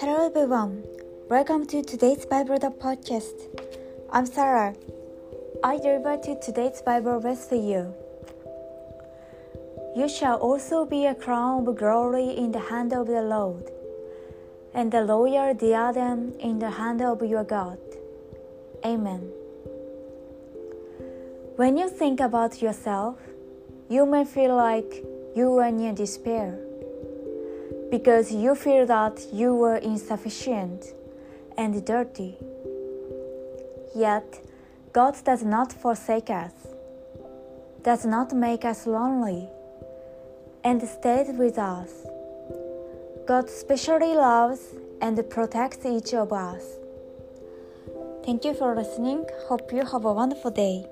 Hello everyone. Welcome to today's Bible the podcast. I'm Sarah. I deliver to today's Bible verse for you. You shall also be a crown of glory in the hand of the Lord, and the royal diadem in the hand of your God. Amen. When you think about yourself, you may feel like you are near despair because you feel that you were insufficient and dirty. Yet, God does not forsake us, does not make us lonely, and stays with us. God specially loves and protects each of us. Thank you for listening. Hope you have a wonderful day.